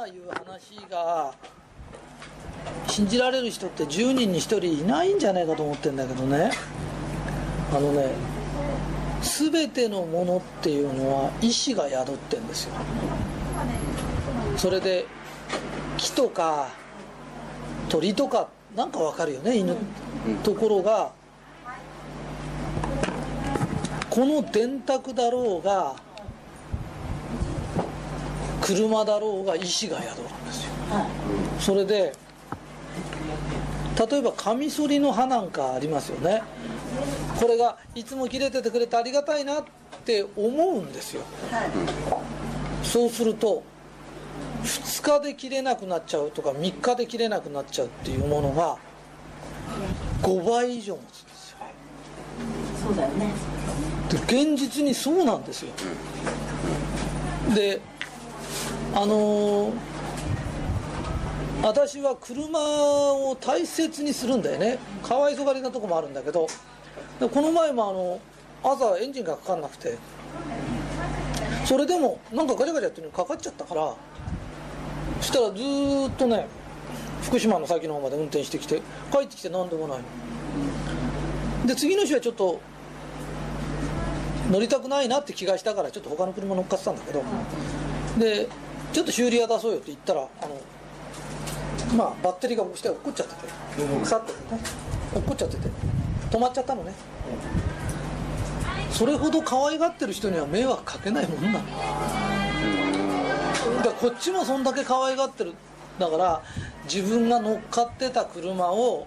今言う話が信じられる人って10人に1人いないんじゃないかと思ってるんだけどね。あのね全てのものっていうのは意志が宿ってんですよ。それで木とか鳥とかなんかわかるよね犬。ところがこの電卓だろうが車だろうが意志が宿るんですよ。それで例えばカミソリの刃なんかありますよね。これがいつも切れててくれてありがたいなって思うんですよ。そうすると2日で切れなくなっちゃうとか3日で切れなくなっちゃうっていうものが5倍以上持つんですよ。そうだよね。で現実にそうなんですよ。であのー私は車を大切にするんだよね。かわいそがりなとこもあるんだけど。この前もあの朝エンジンがかかんなくて。それでもなんかガチャガチャっていうのにかかっちゃったから。そしたらずっとね福島の先の方まで運転してきて帰ってきて何でもないの。で次の日はちょっと乗りたくないなって気がしたからちょっと他の車乗っかってたんだけど。でちょっと修理屋出そうよって言ったらあのまあバッテリーが下落っこっちゃってて腐っててね落っこっちゃってて止まっちゃったのね。それほど可愛がってる人には迷惑かけないもんなの。だこっちもそんだけ可愛がってるだから自分が乗っかってた車を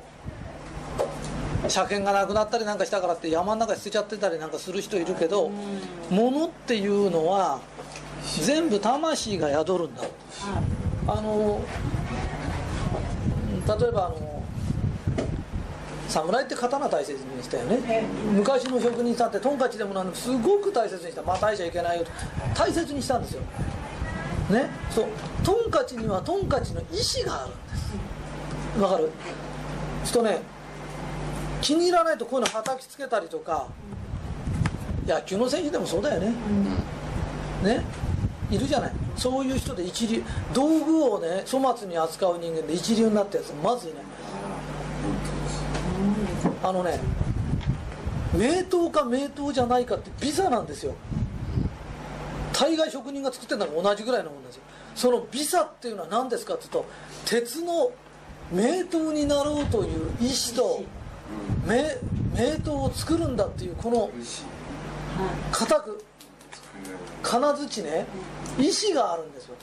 車検がなくなったりなんかしたからって山の中に捨てちゃってたりなんかする人いるけど物っていうのは全部魂が宿るんだ。あの例えばあの侍って刀大切にしたよね。昔の職人さんってトンカチでもなんでもすごく大切にした。またいちゃいけないよと。大切にしたんですよ。ね？そう。トンカチにはトンカチの意志があるんです。わかる？するとね気に入らないとこういうの叩きつけたりとか。野球の選手でもそうだよね、ね？いるじゃない。そういう人で一流。道具をね粗末に扱う人間で一流になったやつまずいね。あのね名刀か名刀じゃないかってビザなんですよ。大概職人が作ってるのが同じぐらいのもんですよ。そのビザっていうのは何ですかっていうと鉄の名刀になろうという意志と名名刀を作るんだっていうこの固く。金槌ね意志があるんですよ。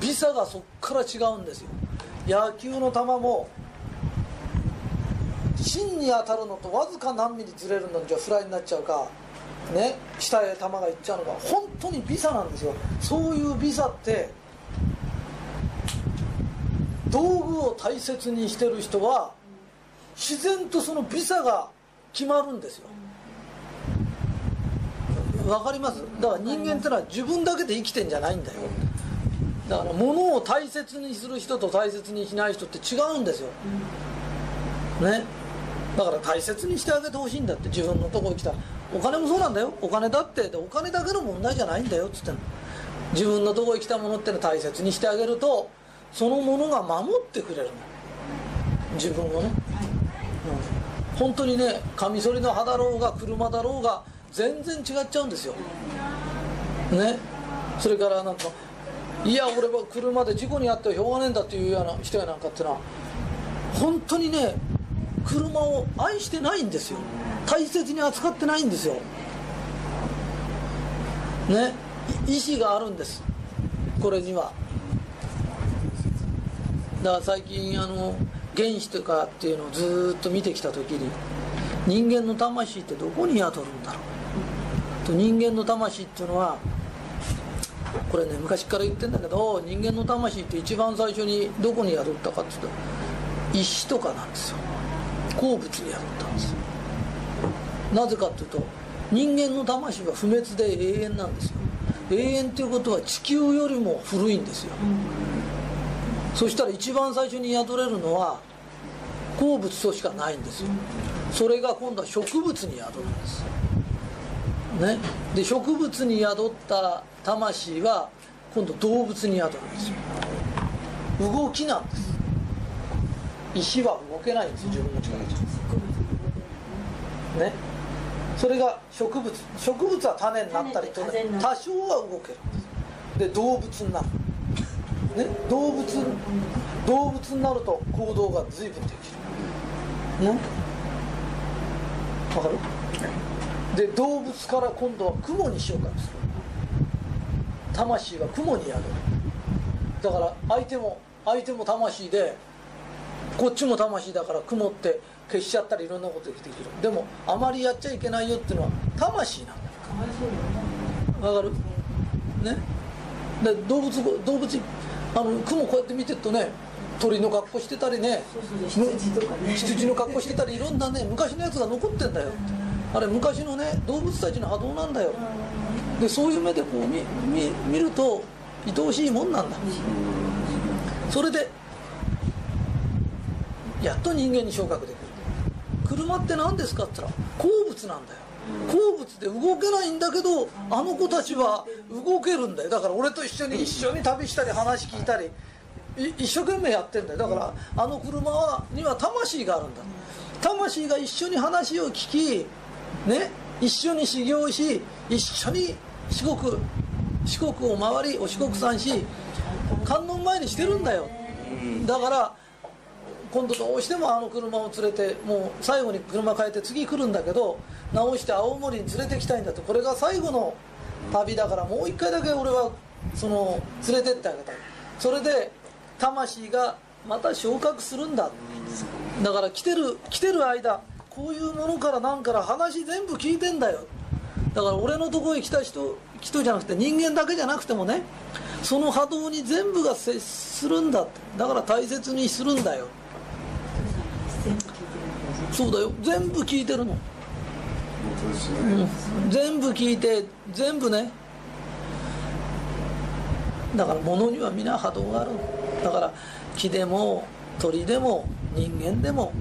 ビザがそっから違うんですよ。野球の球も芯に当たるのとわずか何ミリずれるのじゃフライになっちゃうかね下へ球がいっちゃうのが本当にビザなんですよ。そういうビザって道具を大切にしてる人は自然とそのビザが決まるんですよ。わかります？だから人間ってのは自分だけで生きてんじゃないんだよ。だから物を大切にする人と大切にしない人って違うんですよ。ね？だから大切にしてあげてほしいんだって。自分のとこに来たら。お金もそうなんだよ。お金だって。でお金だけの問題じゃないんだよっつってんの。自分のとこに来たものっての大切にしてあげるとそのものが守ってくれるの。自分をね、うん、本当にねカミソリの刃だろうが車だろうが全然違っちゃうんですよ。ね。それからなんかいや俺は車で事故に遭ってはしょうがねえんだっていうような人やなんかってのは本当にね車を愛してないんですよ。大切に扱ってないんですよ。ね。意志があるんです。これには。だから最近あの原子とかっていうのをずっと見てきた時に人間の魂ってどこに宿るんだろう。と人間の魂っていうのはこれね昔から言ってんだけど人間の魂って一番最初にどこに宿ったかっていうと石とかなんですよ。鉱物に宿ったんですよ。なぜかっていうと人間の魂は不滅で永遠なんですよ。永遠っていうことは地球よりも古いんですよ、そしたら一番最初に宿れるのは鉱物としかないんですよ。それが今度は植物に宿るんですね。で植物に宿った魂は今度動物に宿るんですよ。動きなんです。石は動けないんですよ自分の力じゃ。ね。それが植物。植物は種になったりと種風になる。多少は動けるんです。で動物になる。ね、動物動物になると行動が随分できる。ね。わかる？で動物から今度は雲に昇格する魂は雲に宿る。だから相手も相手も魂でこっちも魂だから雲って消しちゃったりいろんなことできる。でもあまりやっちゃいけないよっていうのは魂なんだかわかる？ね？で動物動物あの雲こうやって見てるとね鳥の格好してたりねそうそう羊とかね。羊の格好してたりいろんなね昔のやつが残ってんだよあれ昔のね動物たちの波動なんだよ。でそういう目でこう見見見ると愛おしいもんなんだ。それでやっと人間に昇格できる。車って何ですかって言ったら鉱物なんだよ。鉱物で動けないんだけどあの子たちは動けるんだよ。だから俺と一緒に一緒に旅したり話聞いたり一生懸命やってんだよ。だからあの車はには魂があるんだ。魂が一緒に話を聞きね一緒に修行し一緒に四国四国を回りお四国山し観音前にしてるんだよ。だから今度どうしてもあの車を連れてもう最後に車変えて次来るんだけど直して青森に連れてきたいんだってこれが最後の旅だからもう一回だけ俺はその連れてってあげたい。それで魂がまた昇格するんだ。だから来てる来てる間こういうものから何から話全部聞いてんだよ。だから俺のところへ来た人人じゃなくて人間だけじゃなくてもねその波動に全部が接するんだだから大切にするんだよ。そうだよ。全部聞いてるの、ね、うん、全部聞いて全部ね。だから物には皆波動がある。だから木でも鳥でも人間でも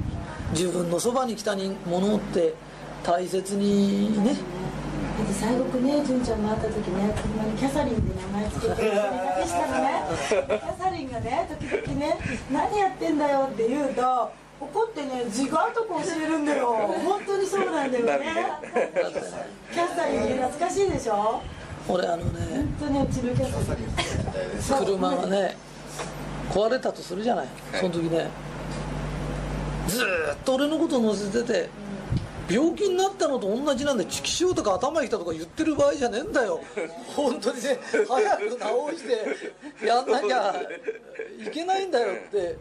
自分のそばに来た人ものって大切にね。だって最後ね純ちゃんが会った時ね車にキャサリンって名前つけてそれだけしたのねキャサリンがね時々ね「何やってんだよ」って言うと怒ってね自我とこ教えるんだよ。本当にそうなんだよね。キャサリンって懐かしいでしょ？俺あのね本当にうちのキャサリン。車がね壊れたとするじゃない？その時ねずーっと俺のこと乗せてて病気になったのと同じなんでチキシとか頭にきたとか言ってる場合じゃねえんだよ。本当にね早く治してやんなきゃいけないんだよって。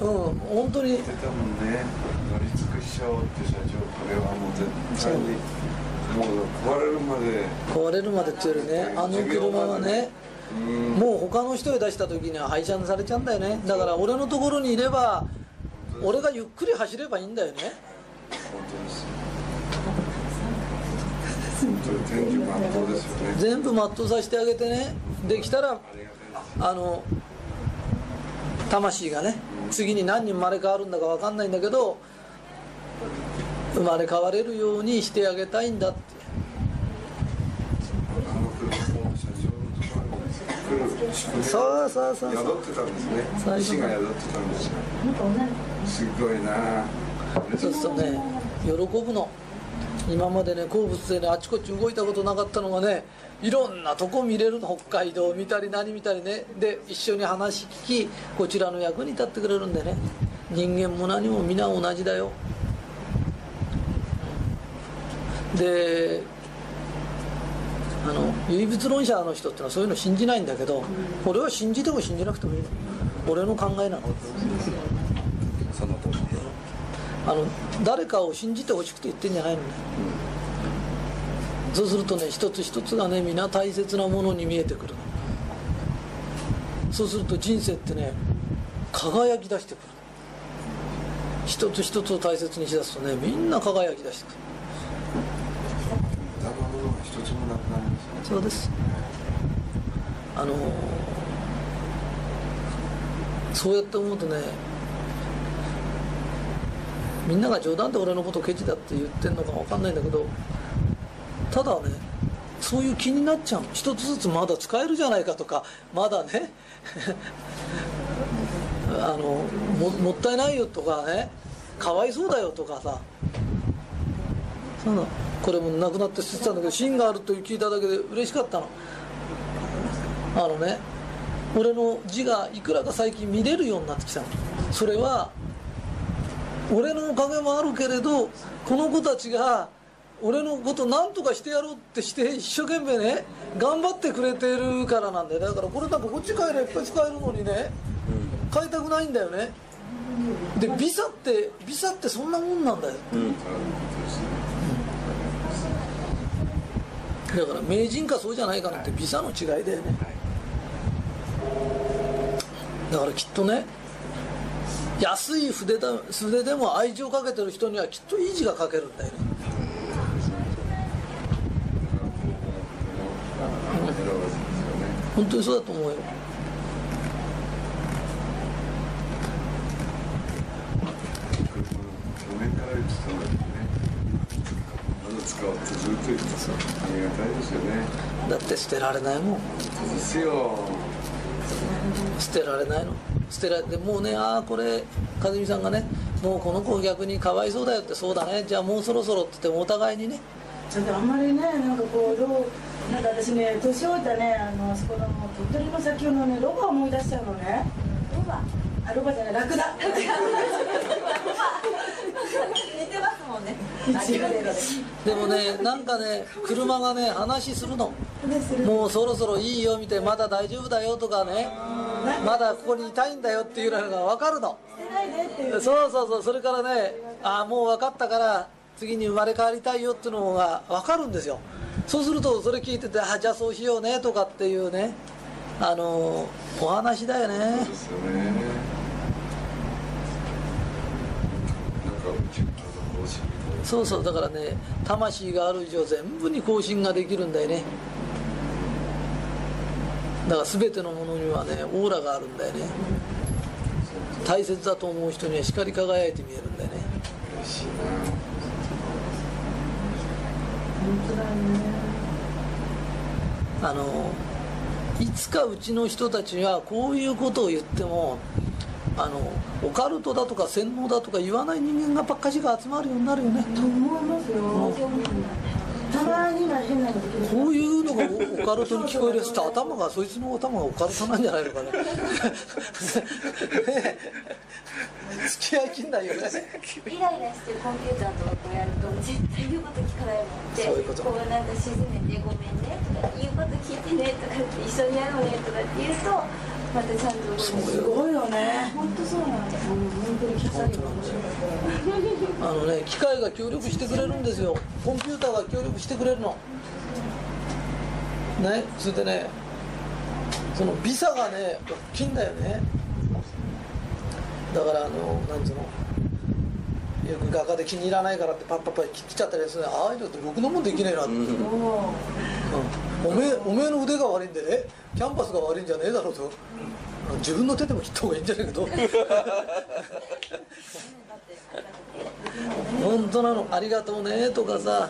うん本当に。言ってたもんね乗り尽くしちゃおうって社長これはもう絶対に。もう壊れるまで。壊れるまでっていうよりねあの車はね。うん。もう他の人へ出した時には廃車にされちゃうんだよね。だから俺のところにいれば俺がゆっくり走ればいいんだよね。本当です本当に天気万能ですよね全部全うさせてあげてねできたらあの魂がね次に何人生まれ変わるんだか分かんないんだけど生まれ変われるようにしてあげたいんだってあの車も社長のところに来る宿命そうそうそう宿ってたんですね。最初石が宿ってたんですすごいな。そうするとね喜ぶの。今までね鉱物でねあちこち動いたことなかったのがねいろんなとこ見れるの。北海道見たり何見たりね。で一緒に話聞きこちらの役に立ってくれるんでね。人間も何も皆同じだよ。であの唯物論者の人ってのはそういうの信じないんだけど俺は信じても信じなくてもいいの。俺の考えなの。その通りで。すあの誰かを信じてほしくて言ってんじゃないのね。そうするとね一つ一つがね皆大切なものに見えてくる。そうすると人生ってね輝き出してくる。一つ一つを大切にしだすとねみんな輝き出してくる無駄なものが一つもなくなりますねそうです。あのそうやって思うとねみんなが冗談で俺のことケチだって言ってんのか分かんないんだけどただねそういう気になっちゃう一つずつまだ使えるじゃないかとかまだね あのももったいないよとかねかわいそうだよとかさそのこれもなくなって捨ててたんだけど芯があると聞いただけで嬉しかったの。あのね俺の字がいくらか最近見れるようになってきたの。それは俺のおかげもあるけれどこの子たちが俺のこと何とかしてやろうってして一生懸命ね頑張ってくれてるからなんだよ。だからこれなんかこっち帰ればいっぱい使えるのにね変えたくないんだよね。でビザってビザってそんなもんなんだよだから名人かそうじゃないかなってビザの違いだよね。だからきっとね安い筆だ筆でも愛情かけてる人にはきっといい字が書けるんだよね。本当にそうだと思うよ。去年から言ってたのにね。まだ使おうってずっと言ってさありがたいですよね。だって捨てられないもん。ですよ。捨てられないの？捨てられてもうねああこれ和美さんがねもうこの子逆にかわいそうだよってそうだね。じゃあもうそろそろって言ってもお互いにね。ちょっとあんまりねなんかこうロなんか私ね年老いたねあのそこのもう鳥取の先のねロバ思い出しちゃうのね。ロバ？あロバじゃないラクダ。似 てますもんね。でもねなんかね車がね話するの。もうそろそろいいよみたいなまだ大丈夫だよとかね。まだここにいたいんだよっていうのが分かるの。そうそうそう。それからねああもう分かったから次に生まれ変わりたいよっていうのが分かるんですよ。そうするとそれ聞いててあじゃあそうしようねとかっていうね。あのお話だよねですよねなんかうちの方針みたいなそうそうだからね魂がある以上全部に更新ができるんだよね。だから全てのものにはねオーラがあるんだよね。大切だと思う人には光り輝いて見えるんだよね。嬉しいな本当だよねあのいつかうちの人たちはこういうことを言ってもあのオカルトだとか洗脳だとか言わない人間がばっかしが集まるようになるよね。と思いますよ。たまには変なのできるこういうのがオカルトに聞こえるやつって頭がそいつの頭がオカルトなんじゃないのかな。付き合いきんないよね。イライラしてコンピューターとかこうやると絶対言うこと聞かないもんってそういうこと。こうなんか沈めてごめんねとか言うこと聞いてねとかって一緒にやろうねとかって言うとまたちゃんとすごいよ。ね本当そうなんですあのね機械が協力してくれるんですよ。コンピューターが協力してくれるの。ねそれでねそのビサがね大きいんだよね。だからあのなんつうの。よく画家で気に入らないからってパッパッパ切っちゃったりするああいうのって僕のもんできねえなって、うん。もおめえおめえの腕が悪いんでねキャンパスが悪いんじゃねえだろうと。自分の手でも切った方がいいんじゃないかと。本当なのありがとうねとかさ。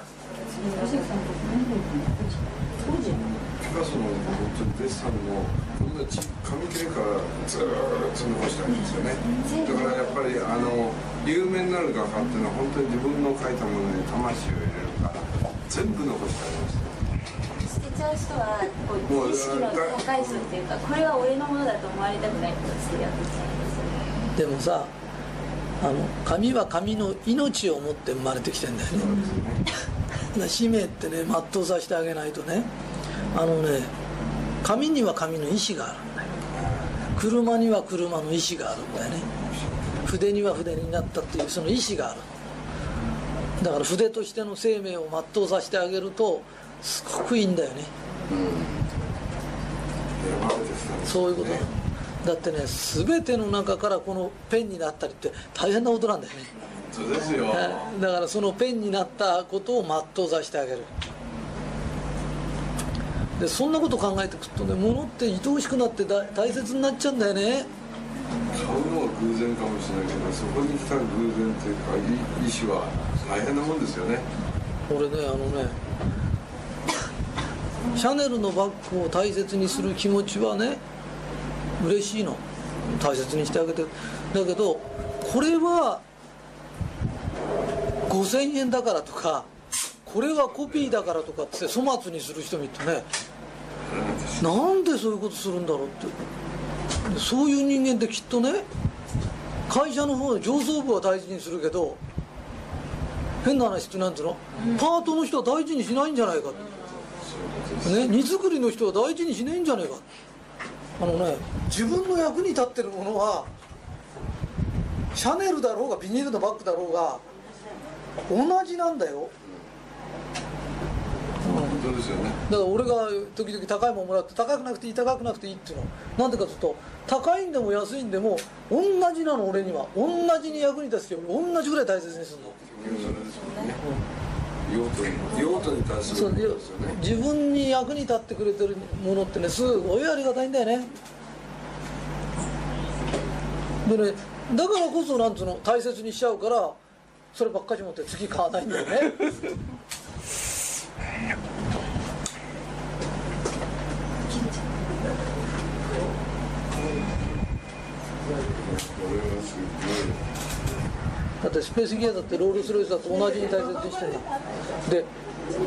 ピカソの本当にデッサンのこんなち紙切れからずーっと残してあるんですよね。だからやっぱりあの有名になる画家っていうのは本当に自分の描いたものに魂を入れるから全部残してあります捨てちゃう人はこう意識の高い人っていうかこれは俺のものだと思われたくないと捨てやってちゃうんですでもさあの紙は紙の命を持って生まれてきてんだよね。だから使命ってね全うさせてあげないとね。あのね紙には紙の意志があるんだよ車には車の意志があるんだよね。筆には筆になったっていうその意志がある。だから筆としての生命を全うさせてあげるとすごくいいんだよね。選ばれてきたんそういうことなのだ。ってね全ての中からこのペンになったりって大変なことなんだよね。そうですよ。はい。だからそのペンになったことを全うさせてあげる。でそんなこと考えてくるとね物って愛おしくなってだ大切になっちゃうんだよね。買うのは偶然かもしれないけどそこに来た偶然っていうかい意思は大変なもんですよね。俺ねあのねシャネルのバッグを大切にする気持ちはね嬉しいの。大切にしてあげて。だけどこれは5000円だからとかこれはコピーだからとかって粗末にする人もいてねなんでそういうことするんだろうって。でそういう人間ってきっとね会社の方の上層部は大事にするけど変な話ってなんていうの、パートの人は大事にしないんじゃないかね荷造りの人は大事にしないんじゃないか。あのね自分の役に立ってるものはシャネルだろうがビニールのバッグだろうが同じなんだよ。本当ですよね。だから俺が時々高いもんもらって高くなくていい高くなくていいっていうの。なんでかというと高いんでも安いんでも同じなの俺には。同じに役に立つよ同じぐらい大切にするの。それですもんね用途に用途に対すそうでることですよね自分に役に立ってくれてるものってねすごいありがたいんだよね。でねだからこそなんつうの大切にしちゃうからそればっかり持って次買わないんだよね。これはすだってスペースギアだってロールスロイスだと同じに大切にしてんだ。で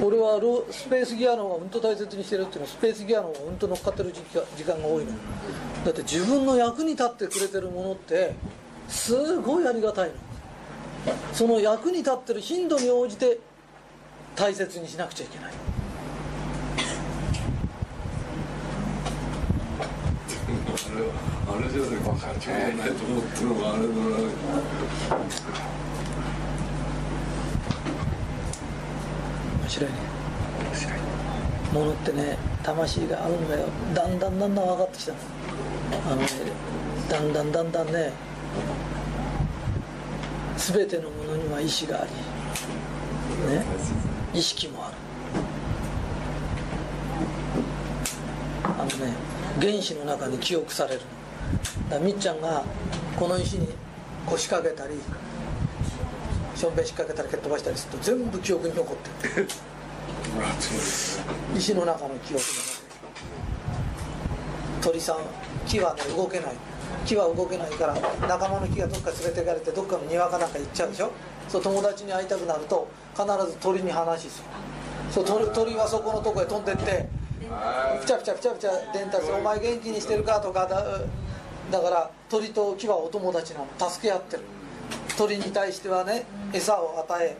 俺はロスペースギアの方がうんと大切にしてるっていうのはスペースギアの方がうんと乗っかってる時時間が多いのだって自分の役に立ってくれてるものってすごいありがたいの。その役に立ってる頻度に応じて大切にしなくちゃいけないごいあれあれじゃない分かっちゃいないと思ってるのがあれだな面白い。ねものってね魂があるんだよ。だんだんだんだん分かってきた。のあのねだんだんだんだんね全てのものには意志がありね意識もあるあのね原子の中に記憶される。だみっちゃんがこの石に腰掛けたりしょんべん引っ掛けたり蹴っ飛ばしたりすると全部記憶に残ってる。石の中の記憶の中で鳥さん木はね動けない。木は動けないから仲間の木がどっか連れて行かれてどっかの庭かなんか行っちゃうでしょ。そう友達に会いたくなると必ず鳥に話す。るそう鳥鳥はそこのとこへ飛んでってピチャピチャピチャピチャ伝達お前元気にしてるかとかだだから鳥と木はお友達なの助け合ってる。鳥に対してはね餌を与え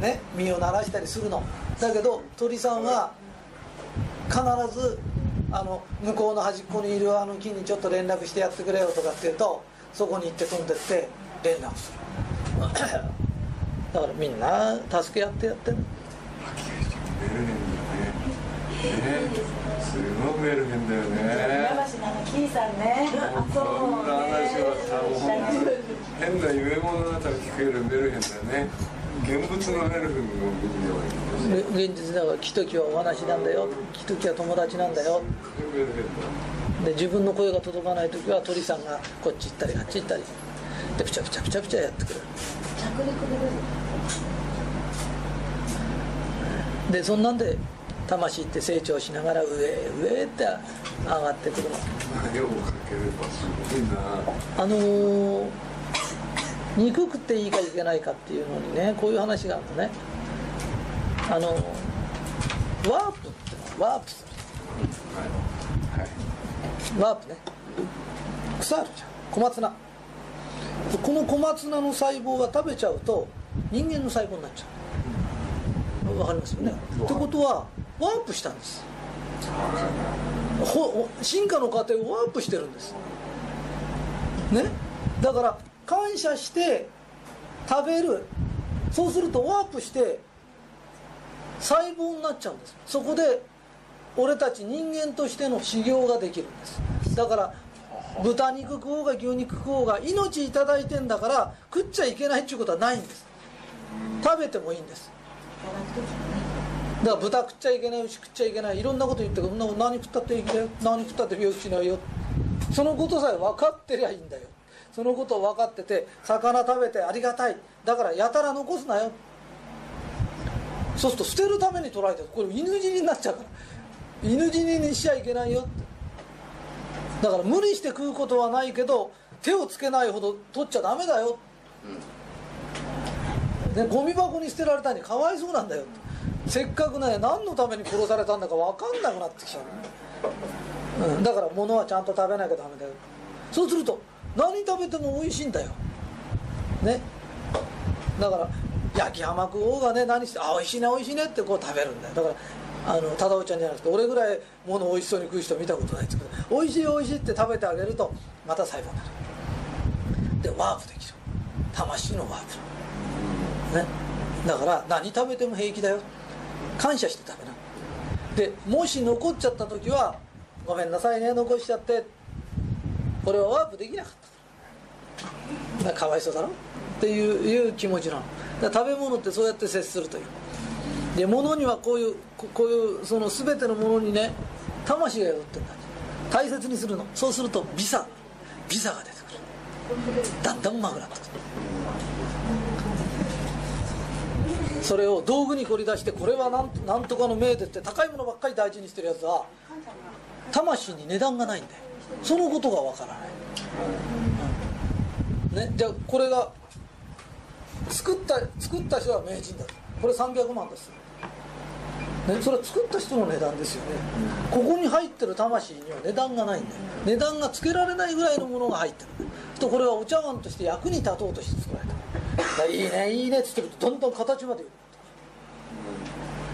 ね身を鳴らしたりするの。だけど鳥さんは必ずあの向こうの端っこにいるあの木にちょっと連絡してやってくれよとかって言うとそこに行って飛んでって連絡する。だからみんな助け合ってやってる。すごくメルヘンだよね。山橋のあのキーさんね。そんな話は多分変な夢物語聞けるメルヘンだね。現物のメルヘンを見るように。で現実だから木と木はお話なんだよ。木と木は友達なんだよ。で自分の声が届かない時は鳥さんがこっち行ったりあっち行ったり。でピチャピチャピチャピチャやってくれる。着陸ででそんなんで魂って成長しながら上へ上へって上がってくる。の絵を描ければすごいな。あのー憎くていいかいけないかっていうのにねこういう話があるのね。あのワープってワープ。すはい。ワープね。草あるじゃん。小松菜。この小松菜の細胞が食べちゃうと人間の細胞になっちゃう。わかりますよね。ってことはワープしたんです。進化の過程をワープしてるんです。ね？だから感謝して食べる。そうするとワープして細胞になっちゃうんです。そこで俺たち人間としての修行ができるんです。だから豚肉食おうが牛肉食おうが命いただいてんだから食っちゃいけないっていうことはないんです。食べてもいいんです。だから豚食っちゃいけない牛食っちゃいけないいろんなこと言ってる。けど何食ったっていいんだよ。何食ったって病気しないよ。そのことさえ分かってりゃいいんだよ。そのことを分かってて魚食べてありがたい。だからやたら残すなよ。そうすると捨てるために捉えてる。これ犬死にになっちゃうから。犬死ににしちゃいけないよだから無理して食うことはないけど手をつけないほど取っちゃダメだよ、ね、ゴミ箱に捨てられたにかわいそうなんだよせっかくね何のために殺されたんだか分かんなくなってきちゃう、うん、だから物はちゃんと食べなきゃダメだよ。そうすると何食べても美味しいんだよ。ね。だから焼き浜食おうがね何してあ美味しいね美味しいねってこう食べるんだよ。だからあの忠夫ちゃんじゃなくて俺ぐらいもの美味しそうに食う人見たことないですけど美味しい美味しいって食べてあげるとまた細胞になる。でワープできる。魂のワープ。ね。だから何食べても平気だよ。感謝して食べな。でもし残っちゃった時はごめんなさいね残しちゃって。俺はワープできなかった。かわいそうだろ？っていういう気持ちなの。食べ物ってそうやって接するという。で物にはこういうこういうその全てのものにね魂が宿ってるんだ。大切にするの。そうするとビザビザが出てくる。だんだんうまくなってくる。それを道具に掘り出してこれはなんなんとかの命でって高いものばっかり大事にしてるやつは魂に値段がないんだよ。そのことがわからない、ね、じゃあこれが作った作った人は名人だと。これ300万です、ね、それは作った人の値段ですよね。ここに入ってる魂には値段がないんだよ。値段がつけられないぐらいのものが入ってるとこれはお茶碗として役に立とうとして作られた。いいねいいねっつってるとどんどん形まで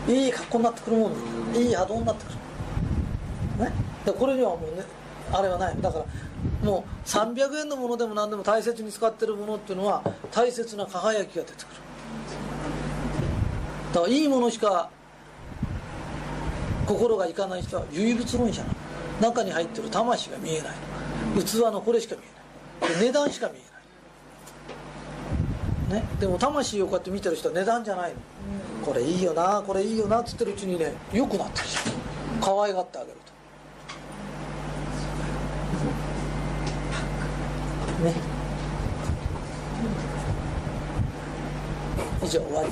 いい格好になってくるもんだいい波動になってくる。ね？でこれにはもうねあれはない。だからもう300円のものでも何でも大切に使ってるものっていうのは大切な輝きが出てくる。だからいいものしか心がいかない人は唯物論者なの中に入ってる魂が見えない。器のこれしか見えない。値段しか見えない。ね、でも魂をこうやって見てる人は値段じゃないの、これいいよなこれいいよなっつってるうちにね良くなってる。し可愛がってあげると。ね？以上終わり。